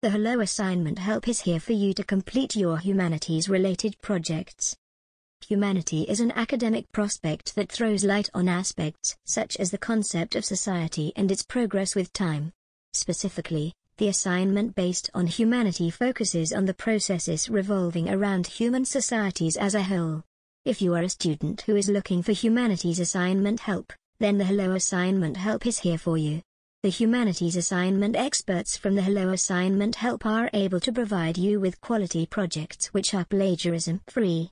The Hello Assignment Help is here for you to complete your humanities-related projects. Humanity is an academic prospect that throws light on aspects such as the concept of society and its progress with time. Specifically, the assignment based on humanity focuses on the processes revolving around human societies as a whole. If you are a student who is looking for humanities assignment help, then the Hello Assignment Help is here for you. The humanities assignment experts from the Hello Assignment Help are able to provide you with quality projects which are plagiarism-free